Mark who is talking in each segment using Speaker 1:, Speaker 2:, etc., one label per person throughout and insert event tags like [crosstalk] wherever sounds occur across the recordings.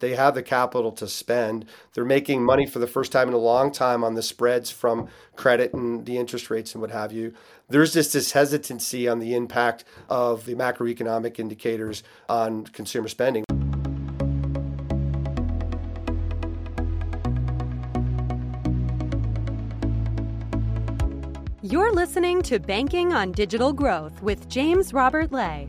Speaker 1: They have the capital to spend. They're making money for the first time in a long time on the spreads from credit and the interest rates and what have you. There's just this hesitancy on the impact of the macroeconomic indicators on consumer spending.
Speaker 2: You're listening to Banking on Digital Growth with James Robert Lay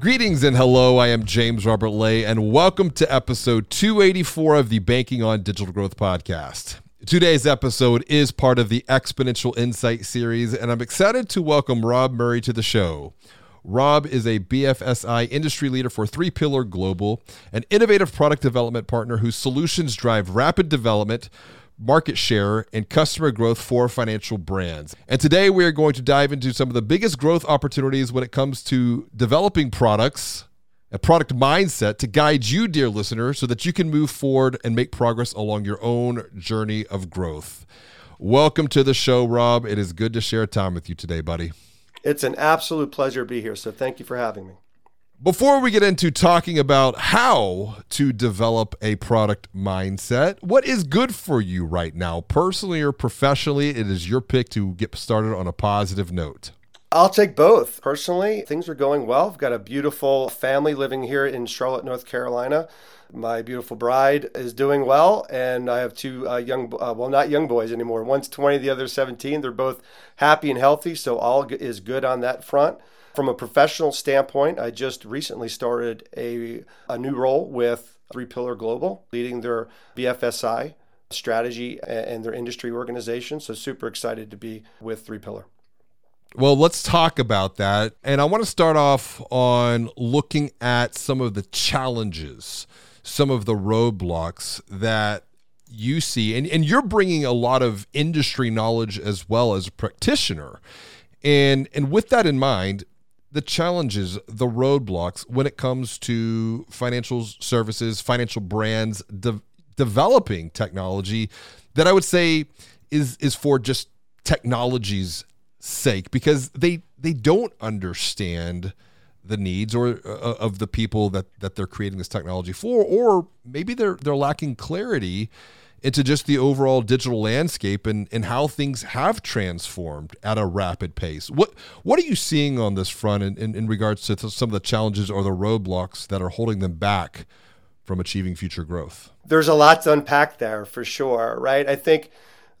Speaker 3: Greetings and hello. I am James Robert Lay, and welcome to episode 284 of the Banking on Digital Growth podcast. Today's episode is part of the Exponential Insight series, and I'm excited to welcome Rob Murray to the show. Rob is a BFSI industry leader for 3Pillar Global, an innovative product development partner whose solutions drive rapid development market share, and customer growth for financial brands. And today we are going to dive into some of the biggest growth opportunities when it comes to developing products, a product mindset to guide you, dear listener, so that you can move forward and make progress along your own journey of growth. Welcome to the show, Rob. It is good to share time with you today, buddy.
Speaker 1: It's an absolute pleasure to be here. So thank you for having me.
Speaker 3: Before we get into talking about how to develop a product mindset, what is good for you right now, personally or professionally? It is your pick to get started on a positive note.
Speaker 1: I'll take both. Personally, things are going well. I've got a beautiful family living here in Charlotte, North Carolina. My beautiful bride is doing well, and I have two uh, young, uh, well, not young boys anymore. One's 20, the other 17. They're both happy and healthy, so all is good on that front. From a professional standpoint, I just recently started a, a new role with 3Pillar Global, leading their BFSI strategy and their industry organization. So, super excited to be with 3Pillar.
Speaker 3: Well, let's talk about that. And I want to start off on looking at some of the challenges, some of the roadblocks that you see. And, and you're bringing a lot of industry knowledge as well as practitioner. And, and with that in mind, the challenges, the roadblocks when it comes to financial services, financial brands, de- developing technology that I would say is is for just technology's sake because they they don't understand the needs or uh, of the people that that they're creating this technology for or maybe they're they're lacking clarity into just the overall digital landscape and, and how things have transformed at a rapid pace. What what are you seeing on this front in, in, in regards to some of the challenges or the roadblocks that are holding them back from achieving future growth?
Speaker 1: There's a lot to unpack there for sure, right? I think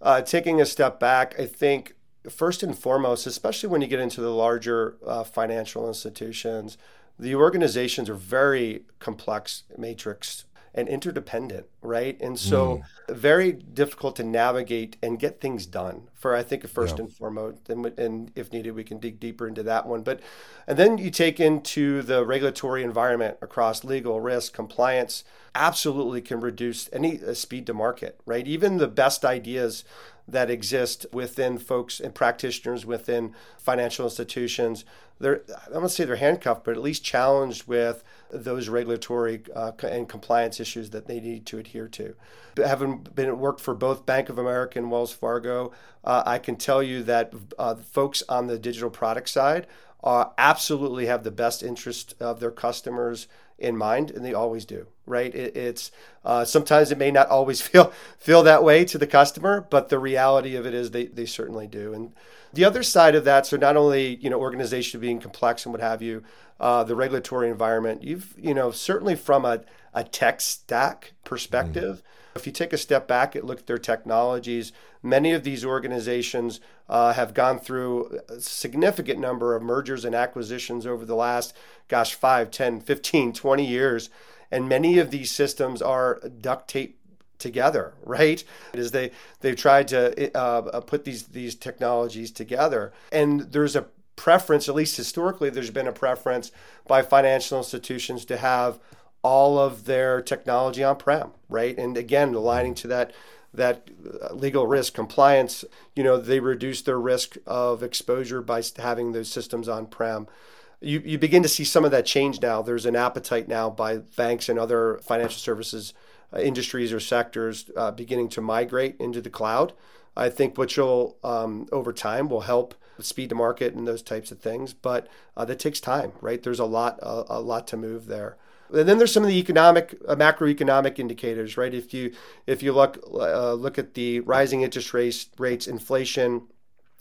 Speaker 1: uh, taking a step back, I think first and foremost, especially when you get into the larger uh, financial institutions, the organizations are very complex matrix and interdependent, right? And so mm. very difficult to navigate and get things done for I think first yeah. and foremost. And, and if needed, we can dig deeper into that one. But and then you take into the regulatory environment across legal, risk, compliance, absolutely can reduce any uh, speed to market, right? Even the best ideas that exist within folks and practitioners within financial institutions. They're, I don't want to say they're handcuffed, but at least challenged with those regulatory uh, and compliance issues that they need to adhere to. Having been worked for both Bank of America and Wells Fargo, uh, I can tell you that uh, folks on the digital product side uh, absolutely have the best interest of their customers in mind, and they always do. Right? It, it's uh, sometimes it may not always [laughs] feel feel that way to the customer, but the reality of it is they they certainly do. And the other side of that, so not only you know organization being complex and what have you, uh, the regulatory environment, you've you know certainly from a a tech stack perspective. Mm if you take a step back and look at their technologies, many of these organizations uh, have gone through a significant number of mergers and acquisitions over the last, gosh, 5, 10, 15, [laughs] 20 years. And many of these systems are duct tape together, [laughs] right? Is they they've tried to uh, uh, put these these technologies together, and there's a preference, at least historically, there's been a preference by financial institutions to have all of their technology on prem, right? And again, aligning to that that uh, legal risk compliance, you know, they reduce their risk of exposure by having those systems on prem. You, you begin to see some of that change now. There's an appetite now by banks and other financial services uh, industries or sectors uh, beginning to migrate into the cloud. I think which will um, over time will help speed to market and those types of things. But uh, that takes time, right? There's a lot a, a lot to move there. And then there's some of the economic, uh, macroeconomic indicators, right? If you if you look uh, look at the rising interest rates, rates, inflation,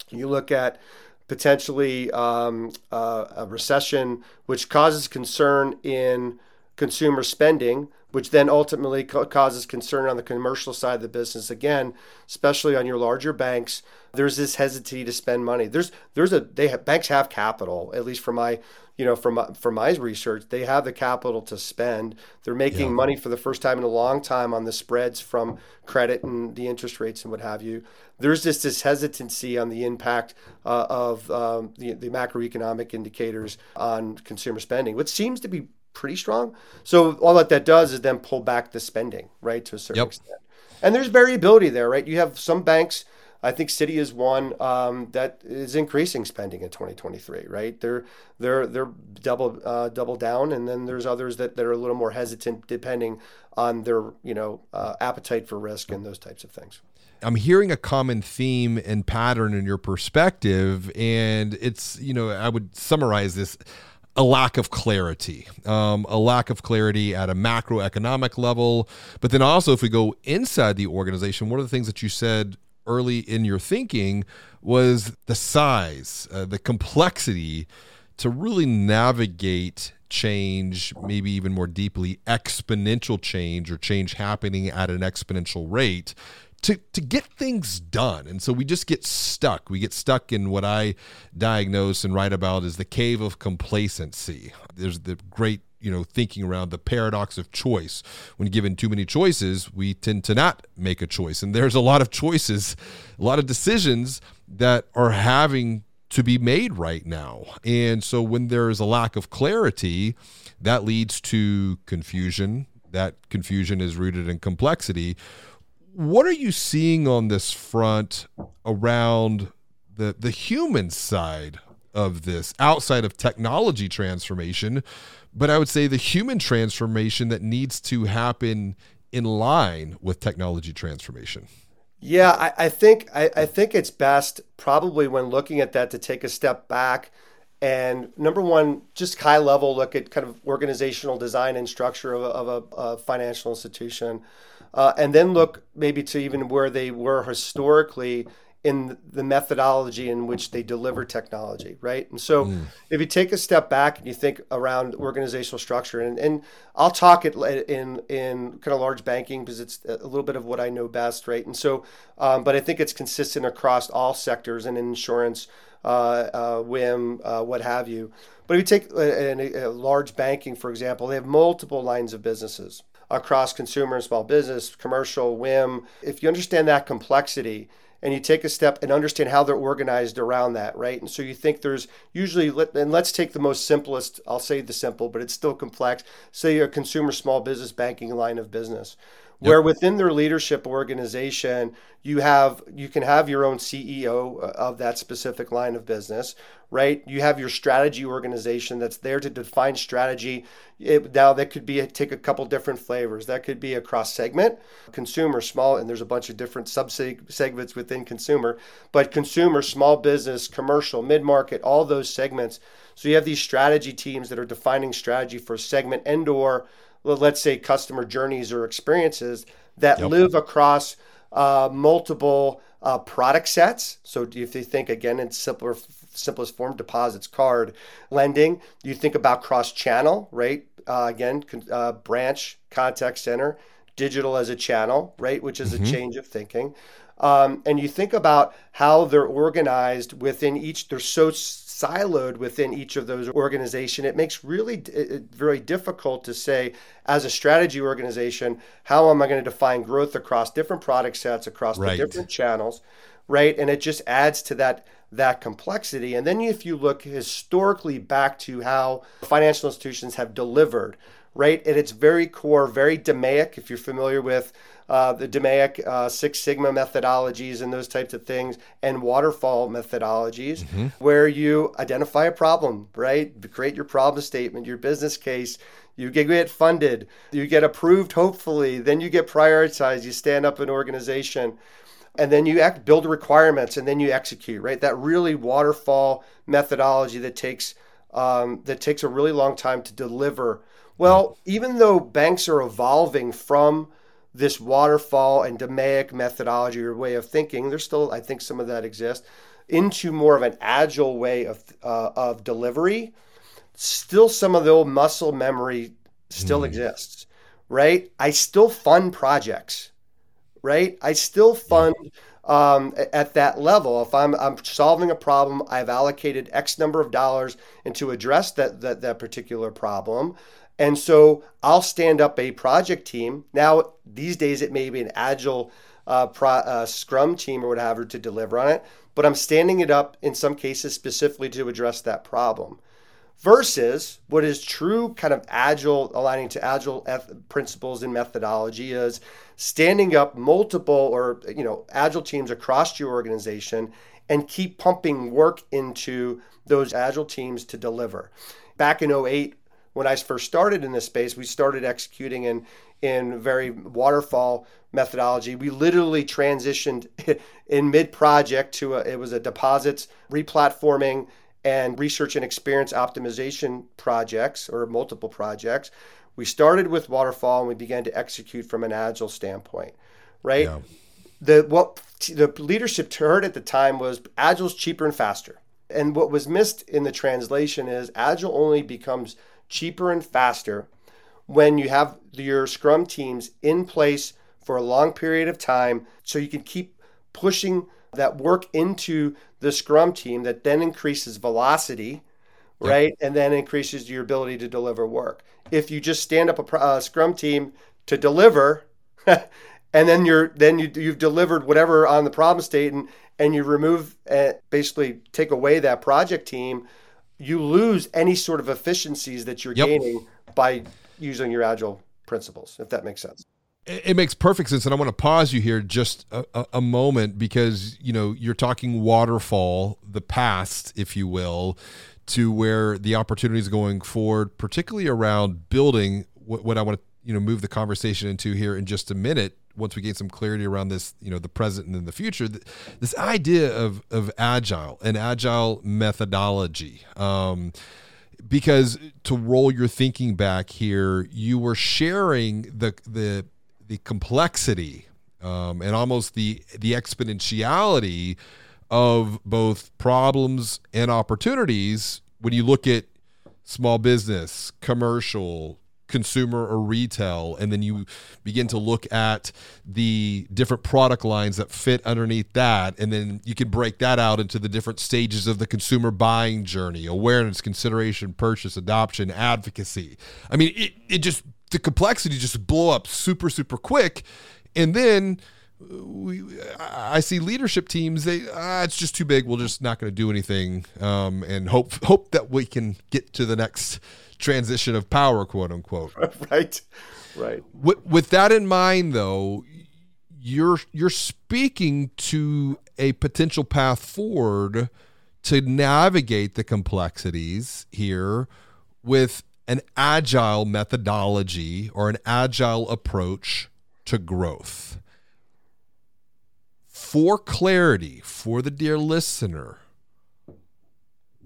Speaker 1: you look at potentially um, uh, a recession, which causes concern in consumer spending, which then ultimately co- causes concern on the commercial side of the business. Again, especially on your larger banks, there's this hesitancy to spend money. There's there's a they have, banks have capital, at least for my you know from my, from my research, they have the capital to spend. They're making yeah. money for the first time in a long time on the spreads from credit and the interest rates and what have you. There's just this hesitancy on the impact uh, of um, the, the macroeconomic indicators on consumer spending, which seems to be pretty strong. So all that that does is then pull back the spending, right, to a certain yep. extent. And there's variability there, right? You have some banks. I think Citi is one um, that is increasing spending in 2023. Right? They're they're they're double uh, double down, and then there's others that, that are a little more hesitant, depending on their you know uh, appetite for risk and those types of things.
Speaker 3: I'm hearing a common theme and pattern in your perspective, and it's you know I would summarize this a lack of clarity, um, a lack of clarity at a macroeconomic level. But then also, if we go inside the organization, one of the things that you said early in your thinking was the size, uh, the complexity to really navigate change, maybe even more deeply, exponential change or change happening at an exponential rate to to get things done. And so we just get stuck. We get stuck in what I diagnose and write about as the cave of complacency. There's the great you know thinking around the paradox of choice. When given too many choices we tend to not make a choice. And there's a lot of choices a lot of decisions that are having to be made right now. And so when there is a lack of clarity that leads to confusion. That confusion is rooted in complexity. What are you seeing on this front around the the human side of this outside of technology transformation but i would say the human transformation that needs to happen in line with technology transformation.
Speaker 1: Yeah i, I think I, I think it's best probably when looking at that to take a step back and number one, just high level look at kind of organizational design and structure of a, of a, a financial institution. Uh, and then look maybe to even where they were historically in the methodology in which they deliver technology, right? And so mm. if you take a step back and you think around organizational structure, and, and I'll talk it in in kind of large banking because it's a little bit of what I know best, right? And so, um, but I think it's consistent across all sectors and in insurance, uh, uh, WIM, uh, what have you. But if you take a, a, a large banking, for example, they have multiple lines of businesses across consumer and small business, commercial, WIM. If you understand that complexity and you take a step and understand how they're organized around that, right? And so you think there's usually, and let's take the most simplest, I'll say the simple, but it's still complex, say a consumer small business banking line of business where within their leadership organization you have you can have your own CEO uh, of that specific line of business, right? You have your strategy organization that's there to define strategy. It, now that could be a, take a couple different flavors. That could be across segment, consumer, small, and there's a bunch of different sub segments within consumer, but consumer, small business, commercial, mid market, all those segments. So you have these strategy teams that are defining strategy for segment and or let's say customer journeys or experiences that yep. live across uh, multiple uh, product sets. So if you think again in simpler simplest form deposits card lending you think about cross channel right uh, again uh, branch contact center digital as a channel right which is mm-hmm. a change of thinking um, and you think about how they're organized within each they're so siloed within each of those organization, it makes really very difficult to say as a strategy organization, how am I going to define growth across different product sets, across right. the different channels, right? And it just adds to that that complexity. And then if you look historically back to how financial institutions have delivered, right? At its very core, very DMAIC, if you're familiar with uh, the DMAIC uh, Six Sigma methodologies and those types of things, and waterfall methodologies, mm-hmm. where you identify a problem, right? Create your problem statement, your business case. You get funded, you get approved, hopefully, then you get prioritized, you stand up an organization, and then you act, build requirements, and then you execute, right? That really waterfall methodology that takes um, that takes a really long time to deliver. Well, even though banks are evolving from this waterfall and DMAIC methodology or way of thinking, there's still, I think, some of that exists, into more of an agile way of uh, of delivery. Still, some of the old muscle memory still mm. exists, right? I still fund projects, right? I still fund. Um, at that level. If I'm, I'm solving a problem, I've allocated X number of dollars and to address that, that, that particular problem. And so I'll stand up a project team. Now, these days, it may be an agile uh, pro, uh, scrum team or whatever to deliver on it, but I'm standing it up in some cases specifically to address that problem. Versus what is true kind of agile, aligning to agile eth- principles and methodology is standing up multiple or you know agile teams across your organization and keep pumping work into those agile teams to deliver. Back in 08, when I first started in this space, we started executing in in very waterfall methodology. We literally transitioned [laughs] in mid project to a, it was a deposits replatforming and research and experience optimization projects or multiple projects. We started with waterfall and we began to execute from an agile standpoint, right? Yeah. The what the leadership heard at the time was agile's cheaper and faster. And what was missed in the translation is agile only becomes cheaper and faster when you have your scrum teams in place for a long period of time so you can keep pushing that work into the scrum team that then increases velocity right and then increases your ability to deliver work. If you just stand up a, a scrum team to deliver [laughs] and then you're then you, you've delivered whatever on the problem state and, and you remove uh, basically take away that project team you lose any sort of efficiencies that you're yep. gaining by using your agile principles, if that makes sense.
Speaker 3: It makes perfect sense, and I want to pause you here just a, a, a, moment because you know you're talking waterfall, the past, if you will, to where the opportunities going forward, particularly around building what, what I want to you know move the conversation into here in just a minute once we gain some clarity around this, you know, the present and then the future, this idea of of agile and agile methodology. Um, because to roll your thinking back here, you were sharing the the the complexity um, and almost the the exponentiality of both problems and opportunities when you look at small business, commercial, consumer or retail and then you begin to look at the different product lines that fit underneath that and then you can break that out into the different stages of the consumer buying journey awareness consideration purchase adoption advocacy i mean it, it just the complexity just blow up super super quick and then we, I see leadership teams. They, ah, it's just too big. We're just not going to do anything, um, and hope hope that we can get to the next transition of power, quote unquote. [laughs]
Speaker 1: right, right.
Speaker 3: With, with that in mind, though, you're you're speaking to a potential path forward to navigate the complexities here with an agile methodology or an agile approach to growth. For clarity, for the dear listener,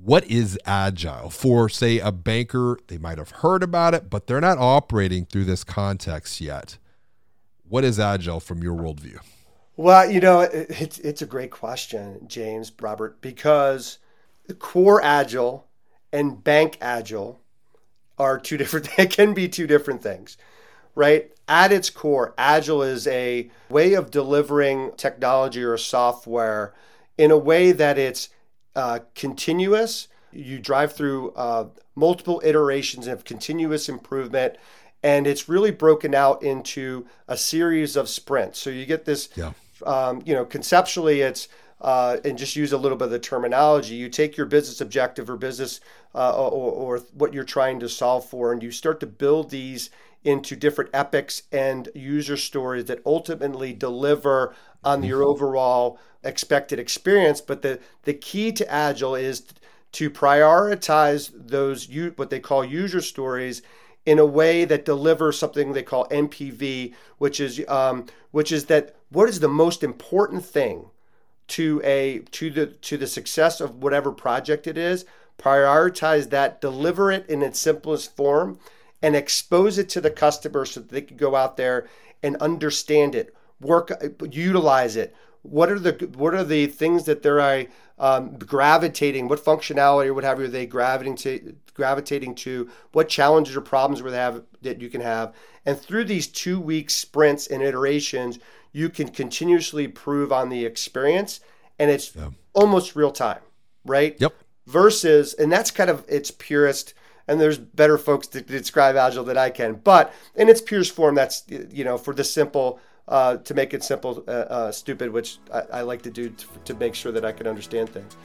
Speaker 3: what is agile? For say a banker they might have heard about it but they're not operating through this context yet. What is agile from your worldview?
Speaker 1: Well you know it, it's, it's a great question james robert because core agile and bank agile are two different [laughs] it can be two different things right? At its core agile is a way of delivering technology or software in a way that it's uh, continuous. You drive through uh, multiple iterations of continuous improvement, and it's really broken out into a series of sprints. So you get this, yeah. um, you know, conceptually, it's uh, and just use a little bit of the terminology. You take your business objective or business uh, or, or what you're trying to solve for, and you start to build these into different epics and user stories that ultimately deliver on your overall expected experience. But the, the key to Agile is to prioritize those what they call user stories in a way that delivers something they call NPV, which is um, which is that what is the most important thing to a to the to the success of whatever project it is prioritize that deliver it in its simplest form and expose it to the customer so that they can go out there and understand it work utilize it what are the what are the things that they're um, gravitating what functionality or what have you are they gravitating to gravitating to what challenges or problems where they have that you can have and through these two week sprints and iterations you can continuously improve on the experience and it's yeah. almost real time, right?
Speaker 3: Yep.
Speaker 1: Versus, and that's kind of its purest, and there's better folks to describe Agile than I can, but in its purest form, that's, you know, for the simple, uh, to make it simple, uh, uh, stupid, which I, I, like to do to, to make sure that I can understand things.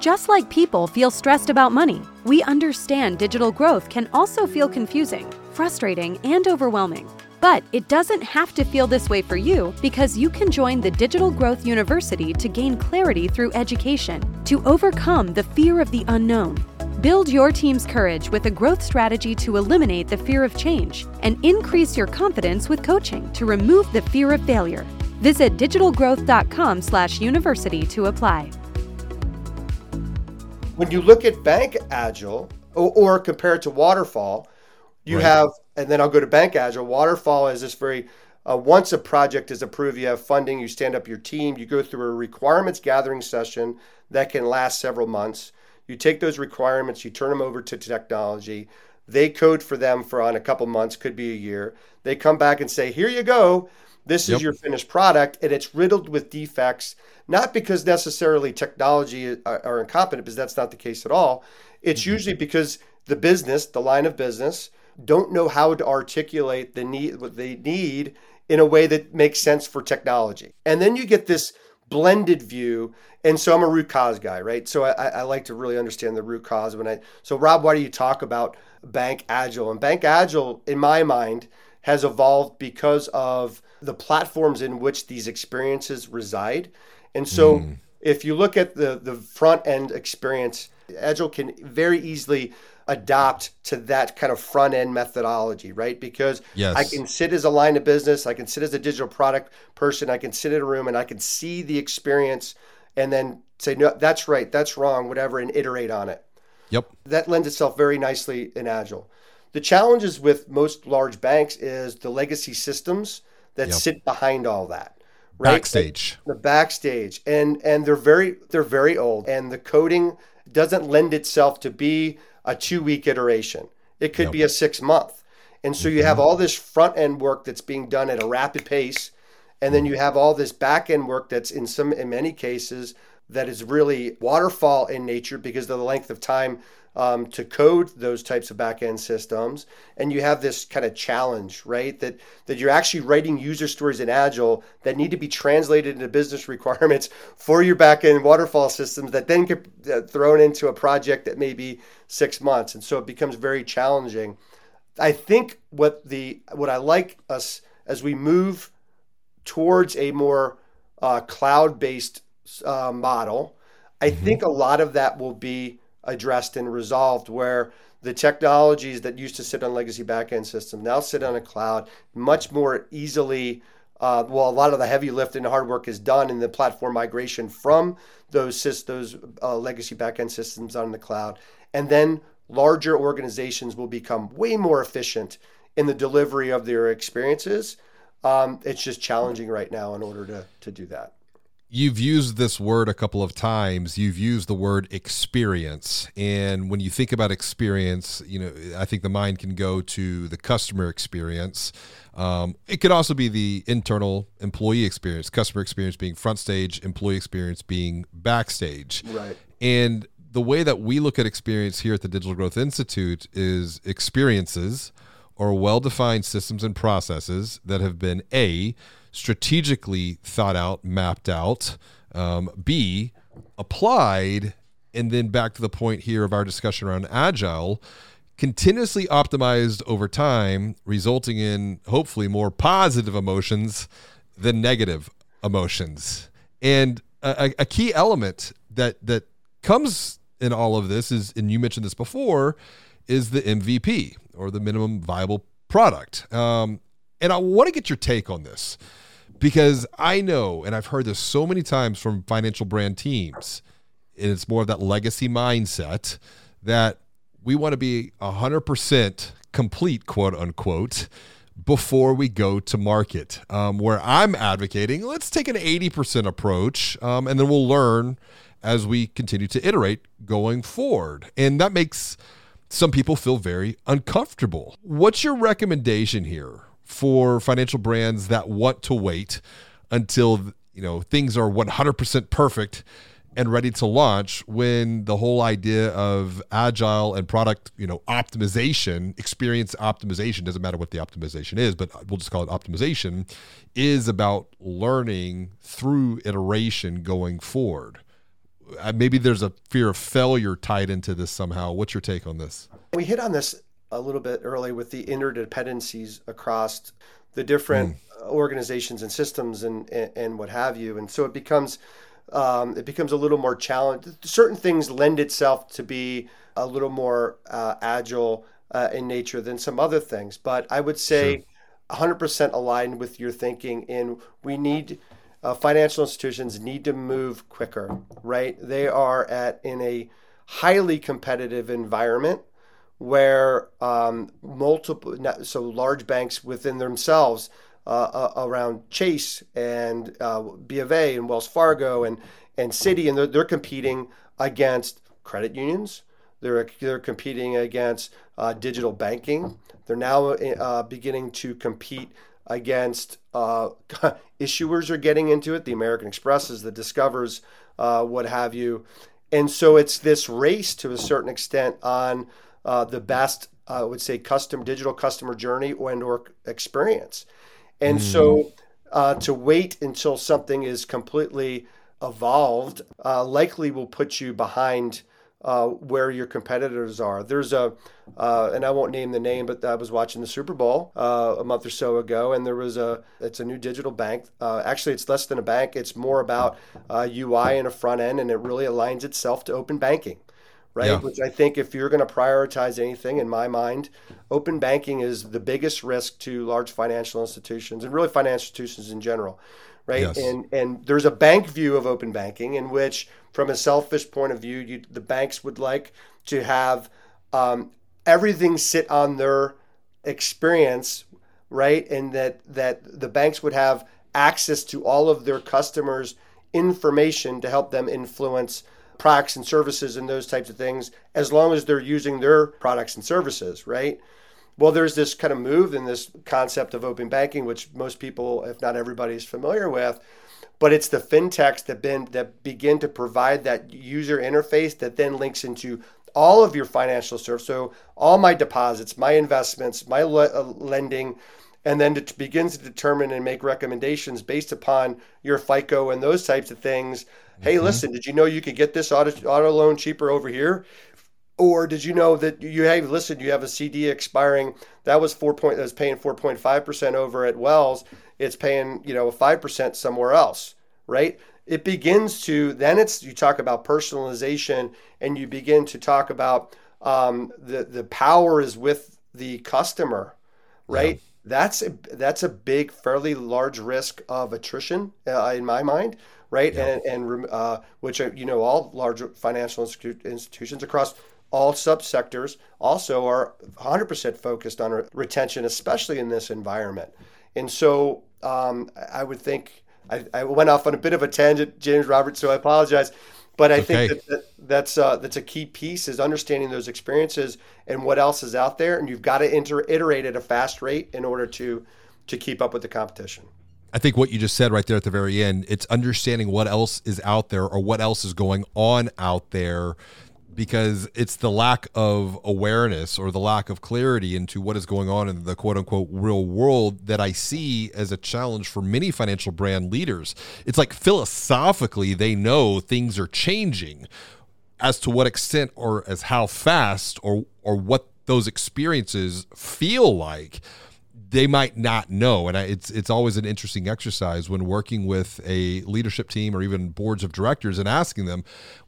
Speaker 2: Just like people feel stressed about money, we understand digital growth can also feel confusing, frustrating, and overwhelming. But it doesn't have to feel this way for you because you can join the Digital Growth University to gain clarity through education, to overcome the fear of the unknown. Build your team's courage with a growth strategy to eliminate the fear of change and increase your confidence with coaching to remove the fear of failure. Visit digitalgrowth.com/university to apply.
Speaker 1: When you look at Bank Agile or, or compare it to Waterfall, you right. have, and then I'll go to Bank Agile. Waterfall is this very uh, once a project is approved, you have funding, you stand up your team, you go through a requirements gathering session that can last several months. You take those requirements, you turn them over to technology. They code for them for on a couple months, could be a year. They come back and say, "Here you go. This yep. is your finished product," and it's riddled with defects. Not because necessarily technology are, are incompetent, because that's not the case at all. It's mm-hmm. usually because the business, the line of business, don't know how to articulate the need what they need in a way that makes sense for technology. And then you get this blended view. And so I'm a root cause guy, right? So I, I like to really understand the root cause when I so Rob, why do you talk about Bank Agile? And Bank Agile, in my mind, has evolved because of the platforms in which these experiences reside. And so mm. if you look at the the front end experience, Agile can very easily adopt to that kind of front end methodology, right? Because yes. I can sit as a line of business, I can sit as a digital product person, I can sit in a room and I can see the experience and then say, no, that's right, that's wrong, whatever, and iterate on it.
Speaker 3: Yep.
Speaker 1: That lends itself very nicely in Agile. The challenges with most large banks is the legacy systems that yep. sit behind all that.
Speaker 3: Right? Backstage.
Speaker 1: The backstage. And and they're very they're very old and the coding doesn't lend itself to be a two week iteration. It could yep. be a six month. And so you have all this front end work that's being done at a rapid pace. And then mm. you have all this back end work that's in some, in many cases, that is really waterfall in nature because of the length of time um, to code those types of backend systems. And you have this kind of challenge, right? That that you're actually writing user stories in Agile that need to be translated into business [laughs] requirements for your backend waterfall systems that then get uh, thrown into a project that may be six months. And so it becomes very challenging. I think what the what I like us as we move towards a more uh, cloud-based uh, model, I mm-hmm. think a lot of that will be addressed and resolved where the technologies that used to sit on legacy backend systems now sit on a cloud much more easily uh, well, a lot of the heavy lift and hard work is done in the platform migration from those those uh, legacy backend systems on the cloud, and then larger organizations will become way more efficient in the delivery of their experiences. Um, it's just challenging right now in order to to do that
Speaker 3: you've used this word a couple of times. You've used the word experience. And when you think about experience, you know, I think the mind can go to the customer experience. Um, it could also be the internal employee experience, customer experience being front stage, employee experience being backstage.
Speaker 1: Right.
Speaker 3: And the way that we look at experience here at the Digital Growth Institute is experiences or well defined systems and processes that have been A, strategically thought out, mapped out, um, B, applied, and then back to the point here of our discussion around agile, continuously optimized over time, resulting in hopefully more positive emotions than negative emotions. And a, a key element that that comes in all of this is, and you mentioned this before, is the MVP or the minimum viable product. Um, and I want to get your take on this because I know, and I've heard this so many times from financial brand teams, and it's more of that legacy mindset that we want to be 100% complete, quote unquote, before we go to market. Um, where I'm advocating, let's take an 80% approach, um, and then we'll learn as we continue to iterate going forward. And that makes some people feel very uncomfortable. What's your recommendation here for financial brands that want to wait until you know things are 100% perfect and ready to launch when the whole idea of agile and product you know optimization experience optimization doesn't matter what the optimization is but we'll just call it optimization is about learning through iteration going forward. Uh, maybe there's a fear of failure tied into this somehow. What's your take on this?
Speaker 1: We hit on this a little bit early with the interdependencies across the different mm. organizations and systems and, and, and what have you and so it becomes um, it becomes a little more challenging. Certain things lend itself to be a little more uh, agile uh, in nature than some other things. But I would say sure. 100% aligned with your thinking in we need uh, financial institutions need to move quicker, right? They are at in a highly competitive environment where um, multiple so large banks within themselves uh, uh, around Chase and uh, B of A and Wells Fargo and and Citi, and they're, they're competing against credit unions. They're they're competing against uh, digital banking. They're now uh, beginning to compete against uh, [laughs] issuers are getting into it. The American Expresses, the Discovers, what have you, and so it's this race to a certain extent on the best, I would say, custom digital customer journey and or experience. And mm. so uh, to wait until something is completely evolved uh, likely will put you behind uh, where your competitors are. There's a, uh, and I won't name the name, but I was watching the Super Bowl uh, a month or so ago, and there was a, it's a new digital bank. Uh, actually, it's less than a bank. It's more about UI and a front end, and it really aligns itself to open banking right? Yeah. Which I think if you're going to prioritize anything, in my mind, open banking is the biggest risk to large financial institutions and really financial institutions in general, right? Yes. And and there's a bank view of open banking in which, from a selfish point of view, you, the banks would like to have um, everything sit on their experience, right? And that that the banks would have access to all of their customers' information to help them influence products and services and those types of things as long as they're using their products and services, right? Well, there's this kind of move in this concept of open banking, which most people, if not everybody, is familiar with. But it's the fintechs that been that begin to provide that user interface that then links into all of your financial stuff. So all my deposits, my investments, my le- uh, lending, and then it begins to determine and make recommendations based upon your FICO and those types of things Hey, mm-hmm. listen, did you know you could get this auto, auto loan cheaper over here? Or did you know that you have listen, you have a CD expiring that was four point that was paying four point five percent over at Wells, it's paying, you know, five percent somewhere else, right? It begins to then it's you talk about personalization and you begin to talk about um, the the power is with the customer, right? Yeah. That's a that's a big, fairly large risk of attrition uh, in my mind right? Yeah. And and uh, which are, you know all large financial institu- institutions across all subsectors also are 100% focused on retention, especially in this environment. And so um, I would think I, I, went off on a bit of a tangent, James Roberts, so I apologize. But I okay. think that, that that's uh, that's a key piece is understanding those experiences and what else is out there, and you've got to inter- iterate at a fast rate in order to to keep up with the competition.
Speaker 3: I think what you just said right there at the very end, it's understanding what else is out there or what else is going on out there because it's the lack of awareness or the lack of clarity into what is going on in the quote unquote real world that I see as a challenge for many financial brand leaders. It's like philosophically, they know things are changing as to what extent or as how fast or or what those experiences feel like they might not know. And I, it's it's always an interesting exercise when working with a leadership team or even boards of directors and asking them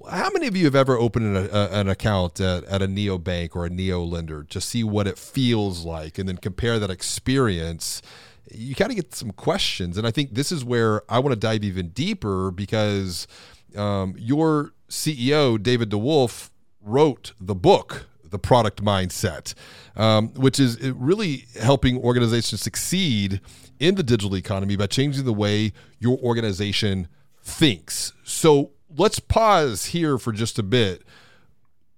Speaker 3: how many of you have ever opened an, a, an account at, at a neo bank or a neo lender to see what it feels like and then compare that experience? You got to get some questions. And i think this is where i want to dive even deeper because um, your ceo david DeWolf, wrote the book the product mindset, um, which is really helping organizations succeed in the digital economy by changing the way your organization thinks. So let's pause here for just a bit.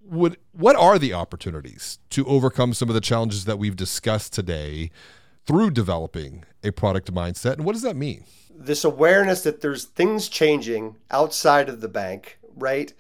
Speaker 3: What are the opportunities to overcome some of the challenges that we've discussed today through developing a product mindset? And what does that mean?
Speaker 1: This awareness that there's things changing outside of the bank, right?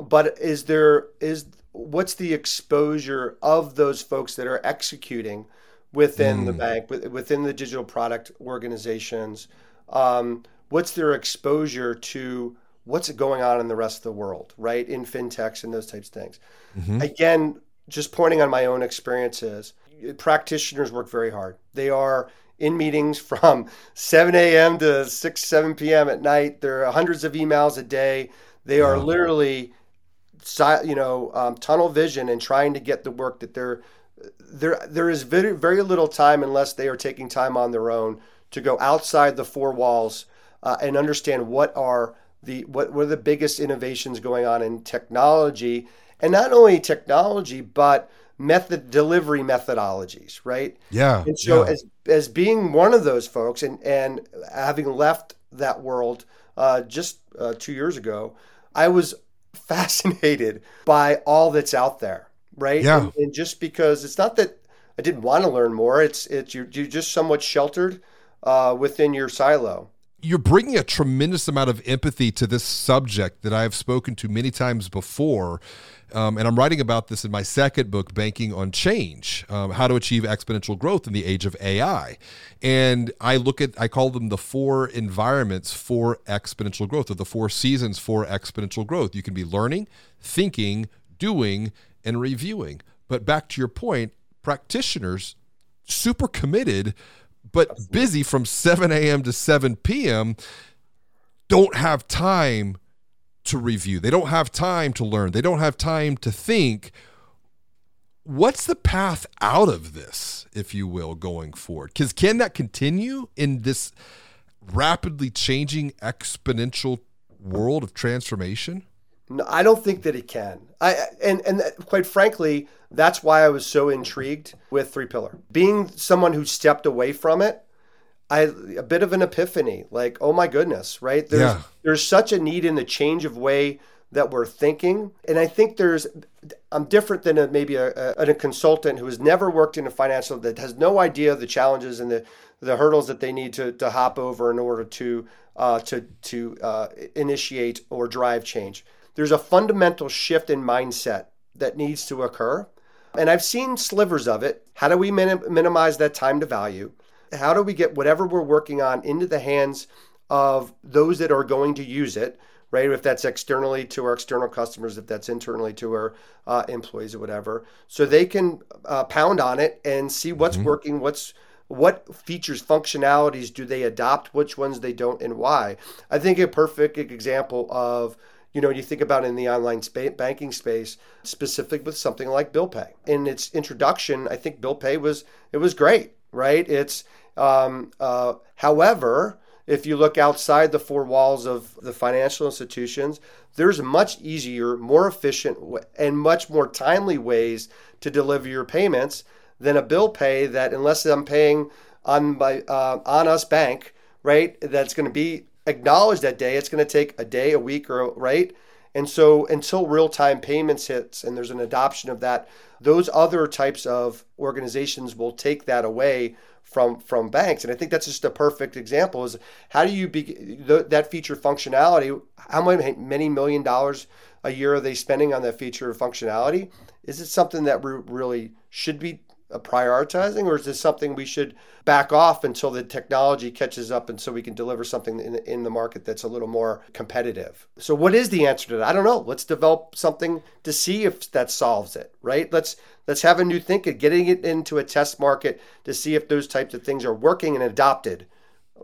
Speaker 1: But is there is what's the exposure of those folks that are executing within mm. the bank, within the digital product organizations? Um, what's their exposure to what's going on in the rest of the world, right? In fintechs and those types of things. Mm-hmm. Again, just pointing on my own experiences, practitioners work very hard. They are in meetings [laughs] from 7 a.m. to 6, 7 p.m. at night. There are hundreds of emails a day. They are literally you know um, tunnel vision and trying to get the work that they're there there is very very little time unless they are taking time on their own to go outside the four walls uh, and understand what are the what, what are the biggest innovations going on in technology and not only technology but method delivery methodologies right
Speaker 3: yeah
Speaker 1: and so
Speaker 3: yeah.
Speaker 1: as as being one of those folks and and having left that world uh, just uh, two years ago i was fascinated by all that's out there, right?
Speaker 3: Yeah.
Speaker 1: And, and just because it's not that I didn't want to learn more, it's it's you're, you're just somewhat sheltered uh, within your silo.
Speaker 3: You're bringing a tremendous amount of empathy to this subject that I've spoken to many times before. Um, and I'm writing about this in my second book, Banking on Change um, How to Achieve Exponential Growth in the Age of AI. And I look at, I call them the four environments for exponential growth, or the four seasons for exponential growth. You can be learning, thinking, doing, and reviewing. But back to your point, practitioners, super committed, but busy from 7 a.m. to 7 p.m., don't have time to review. They don't have time to learn. They don't have time to think. What's the path out of this, if you will, going forward? Because can that continue in this rapidly changing exponential world of transformation?
Speaker 1: No, I don't think that it can. I and and quite frankly, that's why I was so intrigued with 3Pillar. Being someone who stepped away from it I a bit of an epiphany, like, oh my goodness, right? There's yeah. there's such a need in the change of way that we're thinking, and I think there's I'm different than a, maybe a, a, a consultant who has never worked in a financial that has no idea of the challenges and the the hurdles that they need to to hop over in order to uh, to to uh, initiate or drive change. There's a fundamental shift in mindset that needs to occur. And I've seen slivers of it. How do we minim- minimize that time to value? How do we get whatever we're working on into the hands of those that are going to use it, right? If that's externally to our external customers, if that's internally to our uh, employees or whatever, so they can uh, pound on it and see what's mm-hmm. working, what's what features, functionalities do they adopt, which ones they don't, and why. I think a perfect example of you know, you think about in the online spa- banking space, specific with something like bill pay. In its introduction, I think bill pay was it was great, right? It's um, uh, however, if you look outside the four walls of the financial institutions, there's much easier, more efficient, and much more timely ways to deliver your payments than a bill pay that, unless I'm paying on my uh, on us bank, right, that's going to be acknowledged that day. It's going to take a day, a week, or right. And so until real time payments hits and there's an adoption of that, those other types of organizations will take that away from from banks. And I think that's just a perfect example. Is how do you be that feature functionality? How many many million dollars a year are they spending on that feature functionality? Is it something that we really should be Uh, prioritizing, or is this something we should back off until the technology catches up and so we can deliver something in, in the market that's a little more competitive? So, what is the answer to that? I don't know. Let's develop something to see if that solves it, right? Let's let's have a new think of getting it into a test market to see if those types of things are working and adopted,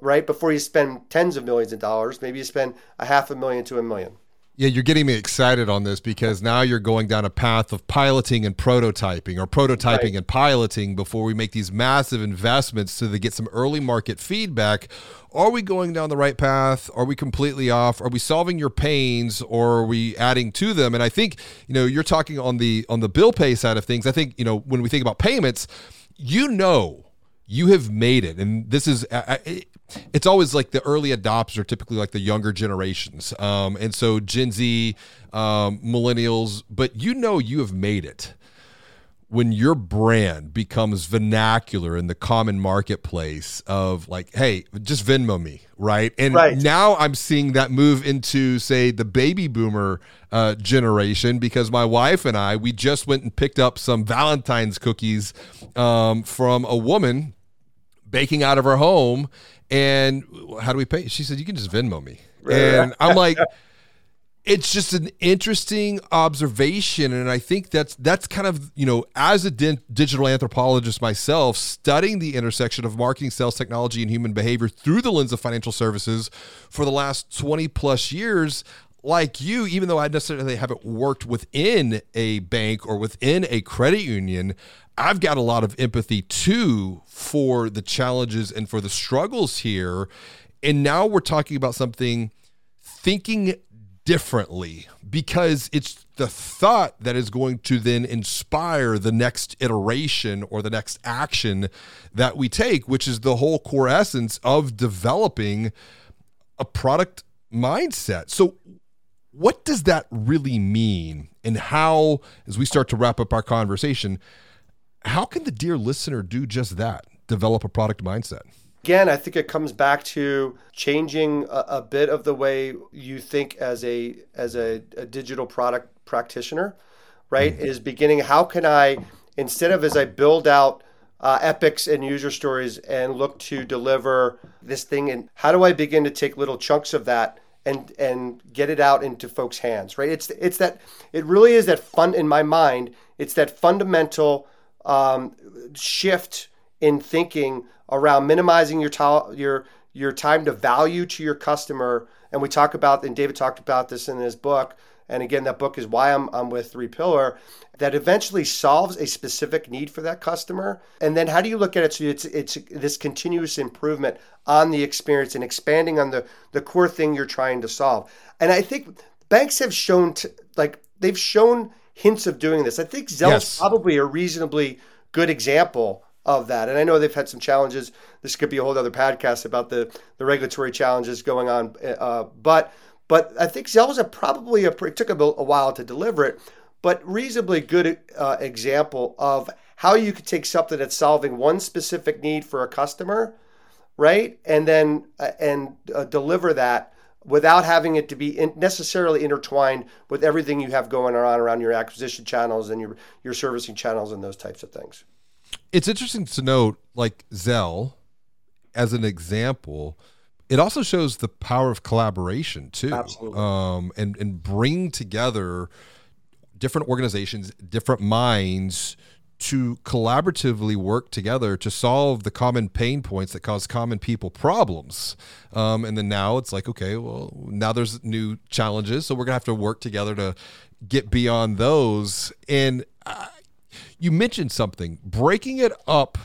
Speaker 1: right? Before you spend tens of millions of dollars, maybe you spend a half a million to a million.
Speaker 3: Yeah, you're getting me excited on this because now you're going down a path of piloting and prototyping or prototyping right. and piloting before we make these massive investments to get some early market feedback. Are we going down the right path? Are we completely off? Are we solving your pains or are we adding to them? And I think, you know, you're talking on the on the bill pay side of things. I think, you know, when we think about payments, you know you have made it. And this is it's always like the early adopters are typically like the younger generations. Um, and so gen z um, millennials but you know you have made it. When your brand becomes vernacular in the common marketplace of like hey just venmo me right? And right. now i'm seeing that move into say the baby boomer uh, generation because my wife and i we just went and picked up some valentine's cookies um, from a woman baking out of her home. And how do we pay? She said, You can just Venmo me. And I'm like, [laughs] it's just an interesting observation and i think that's that's kind of you know as a di- digital anthropologist myself studying the intersection of marketing sales technology and human behavior through the lens of financial services for the last 20 plus years like you even though i necessarily haven't worked within a bank or within a credit union I've got a lot of empathy too for the challenges and for the struggles here. And now we're talking about something thinking differently because it's the thought that is going to then inspire the next iteration or the next action that we take, which is the whole core essence of developing a product mindset. So, what does that really mean? And how, as we start to wrap up our conversation, how can the dear listener do just that? Develop a product mindset.
Speaker 1: Again, I think it comes back to changing a, a bit of the way you think as a as a, a digital product practitioner, right? Mm-hmm. Is beginning how can I instead of as I build out uh, epics and user stories and look to deliver this thing and how do I begin to take little chunks of that and and get it out into folks' hands, right? It's it's that it really is that fun in my mind. It's that fundamental um, shift in thinking around minimizing your to- your your time to value to your customer. And we talk about, and David talked about this in his book. And again, that book is why I'm, I'm with 3Pillar. That eventually solves a specific need for that customer. And then how do you look at it? So it's it's this continuous improvement on the experience and expanding on the the core thing you're trying to solve. And I think banks have shown t- like they've shown hints of doing this. I think Zelle yes. is probably a reasonably good example of that. And I know they've had some challenges. This could be a whole other podcast about the, the regulatory challenges going on. Uh, but but I think Zelle was a probably a it took a, a while to deliver it, but reasonably good uh, example of how you could take something that's solving one specific need for a customer, right, and then uh, and uh, deliver that without having it to be in necessarily intertwined with everything you have going on around your acquisition channels and your your servicing channels and those types of things.
Speaker 3: It's interesting to note, like Zelle, as an example, it also shows the power of collaboration too,
Speaker 1: Absolutely.
Speaker 3: Um, and and bring together different organizations, different minds to collaboratively work together to solve the common pain points that cause common people problems. Um, and then now it's like, okay, well, now there's new challenges. So we're going to have to work together to get beyond those. And uh, you mentioned something breaking it up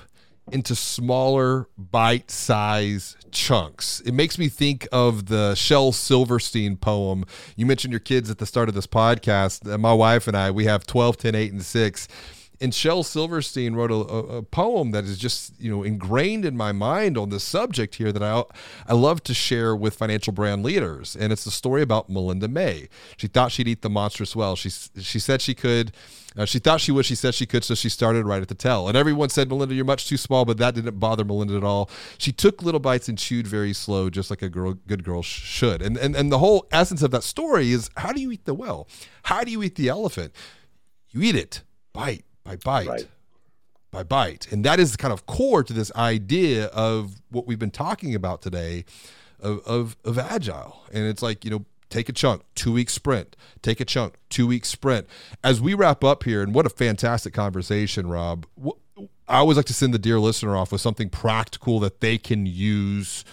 Speaker 3: into smaller bite size chunks. It makes me think of the Shel Silverstein poem. You mentioned your kids at the start of this podcast. Uh, my wife and I, we have 12, 10, 8, and 6 And Shel Silverstein wrote a, a, a, poem that is just you know ingrained in my mind on this subject here that I I love to share with financial brand leaders. And it's the story about Melinda Mae. She thought she'd eat the monstrous well. She she said she could. Uh, she thought she would. She said she could, so she started right at the tail. And everyone said, Melinda, you're much too small, but that didn't bother Melinda at all. She took little bites and chewed very slow, just like a girl, good girl should. And, and and the whole essence of that story is, how do you eat the well? How do you eat the elephant? You eat it bite by bite. Right. By bite. And that is kind of core to this idea of what we've been talking about today of, of, of agile. And it's like, you know, take a chunk, two week sprint, take a chunk, two week sprint. As we wrap up here, and what a fantastic conversation, Rob. I always like to send the dear listener off with something practical that they can use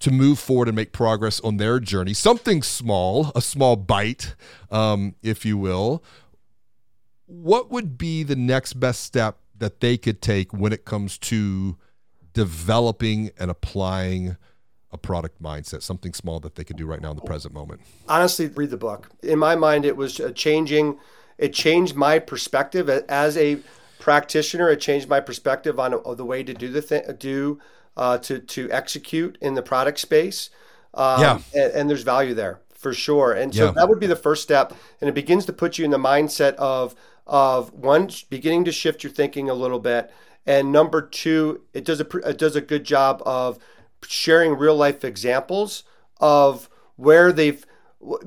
Speaker 3: to move forward and make progress on their journey. Something small, a small bite, um, if you will. What would be the next best step that they could take when it comes to developing and applying? A product mindset, something small that they could do right now in the present moment?
Speaker 1: Honestly, read the book. In my mind, it was changing. It changed my perspective as a practitioner. It changed my perspective on the way to do the thing, do uh, to to execute in the product space. Um, yeah, and, and, there's value there for sure. And so yeah. that would be the first step, and it begins to put you in the mindset of of one beginning to shift your thinking a little bit, and number two, it does a it does a good job of sharing real life examples of where they've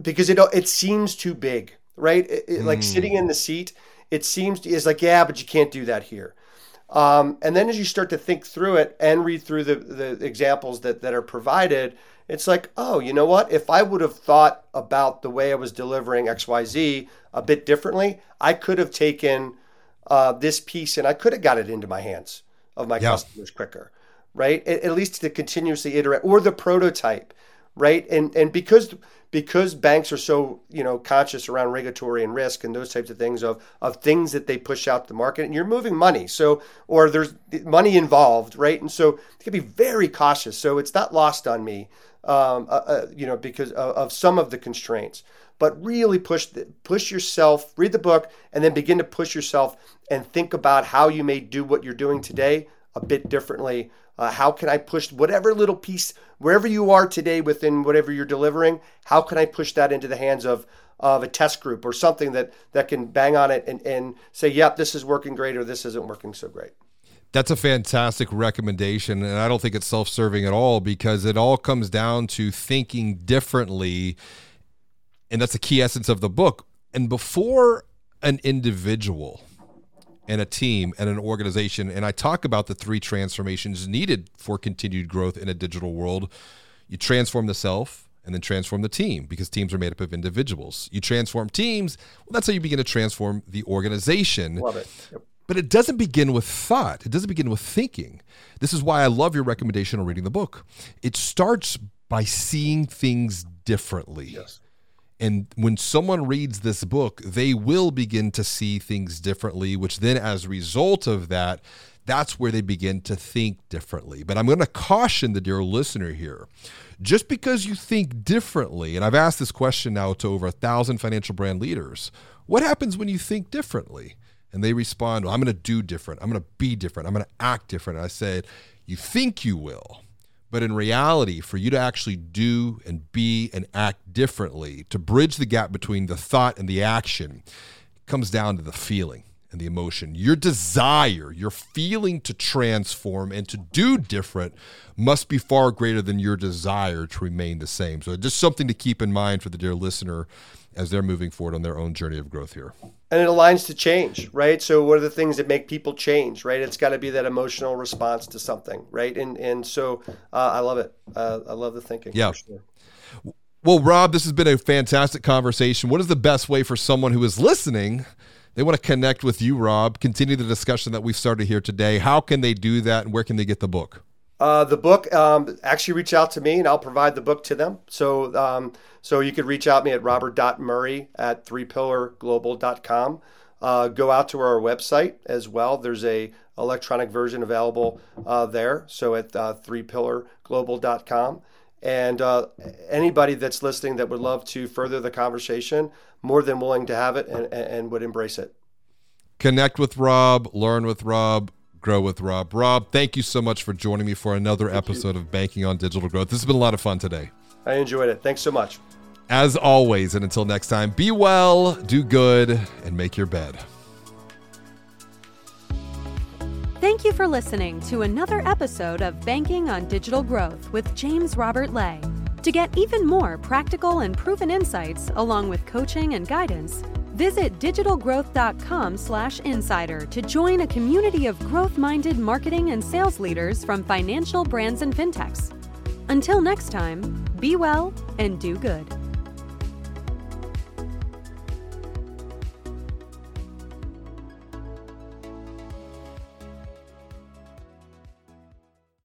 Speaker 1: because it it seems too big, right? It, it, mm. Like sitting in the seat, it seems is like yeah, but you can't do that here. Um, and then as you start to think through it and read through the the examples that that are provided, it's like oh, you know what? If I would have thought about the way I was delivering X Y Z a bit differently, I could have taken uh, this piece and I could have got it into my hands of my yeah. customers quicker right? At, least to continuously iterate or the prototype, right? And and because because banks are so you know conscious around regulatory and risk and those types of things of of things that they push out to the market and you're moving money so or there's money involved right and so they can be very cautious so it's not lost on me um, uh, uh, you know because of, of, some of the constraints but really push the, push yourself read the book and then begin to push yourself and think about how you may do what you're doing today a bit differently uh, how can I push whatever little piece, wherever you are today within whatever you're delivering, how can I push that into the hands of of a test group or something that that can bang on it and, and say, yep, this is working great or this isn't working so great.
Speaker 3: That's a fantastic recommendation. And I don't think it's self serving at all because it all comes down to thinking differently. And that's the key essence of the book. And before an individual and a team and an organization. And I talk about the three transformations needed for continued growth in a digital world. You transform the self and then transform the team because teams are made up of individuals. You transform teams, well, that's how you begin to transform the organization.
Speaker 1: Love it. Yep.
Speaker 3: But it doesn't begin with thought, it doesn't begin with thinking. This is why I love your recommendation on reading the book. It starts by seeing things differently.
Speaker 1: Yes.
Speaker 3: And when someone reads this book, they will begin to see things differently, which then, as a result of that, that's where they begin to think differently. But I'm going to caution the dear listener here. Just because you think differently, and I've asked this question now to over a thousand financial brand leaders, what happens when you think differently? And they respond, well, I'm going to do different. I'm going to be different. I'm going to act different. And I said, you think you will but in reality, for you to actually do and be and act differently, to bridge the gap between the thought and the action, comes down to the feeling and the emotion. Your desire, your feeling to transform and to do different must be far greater than your desire to remain the same. So, just something to keep in mind for the dear listener as they're moving forward on their own journey of growth here.
Speaker 1: And it aligns to change, right? So what are the things that make people change, right? It's got to be that emotional response to something, right? And and so uh, I love it. Uh, I love the thinking.
Speaker 3: Yeah. Sure. Well, Rob, this has been a fantastic conversation. What is the best way for someone who is listening? They want to connect with you, Rob. Continue the discussion that we've started here today. How can they do that, and where can they get the book?
Speaker 1: Uh, the book, um, actually reach out to me and I'll provide the book to them. So, um, so you could reach out to me at robert.murray at 3pillarglobal.com. Uh, go out to our website as well. There's a electronic version available uh, there. So at uh, 3pillarglobal.com. And uh, anybody that's listening that would love to further the conversation, more than willing to have it and, and would embrace it.
Speaker 3: Connect with Rob, learn with Rob, grow with Rob. Rob, thank you so much for joining me for another thank episode you. of Banking on Digital Growth. This has been a lot of fun today.
Speaker 1: I enjoyed it. Thanks so much.
Speaker 3: As always, and until next time, be well, do good, and make your bed.
Speaker 2: Thank you for listening to another episode of Banking on Digital Growth with James Robert Lay. To get even more practical and proven insights, along with coaching and guidance, visit digitalgrowth.com/insider to join a community of growth-minded marketing and sales leaders from financial brands and fintechs. Until next time, be well and do good.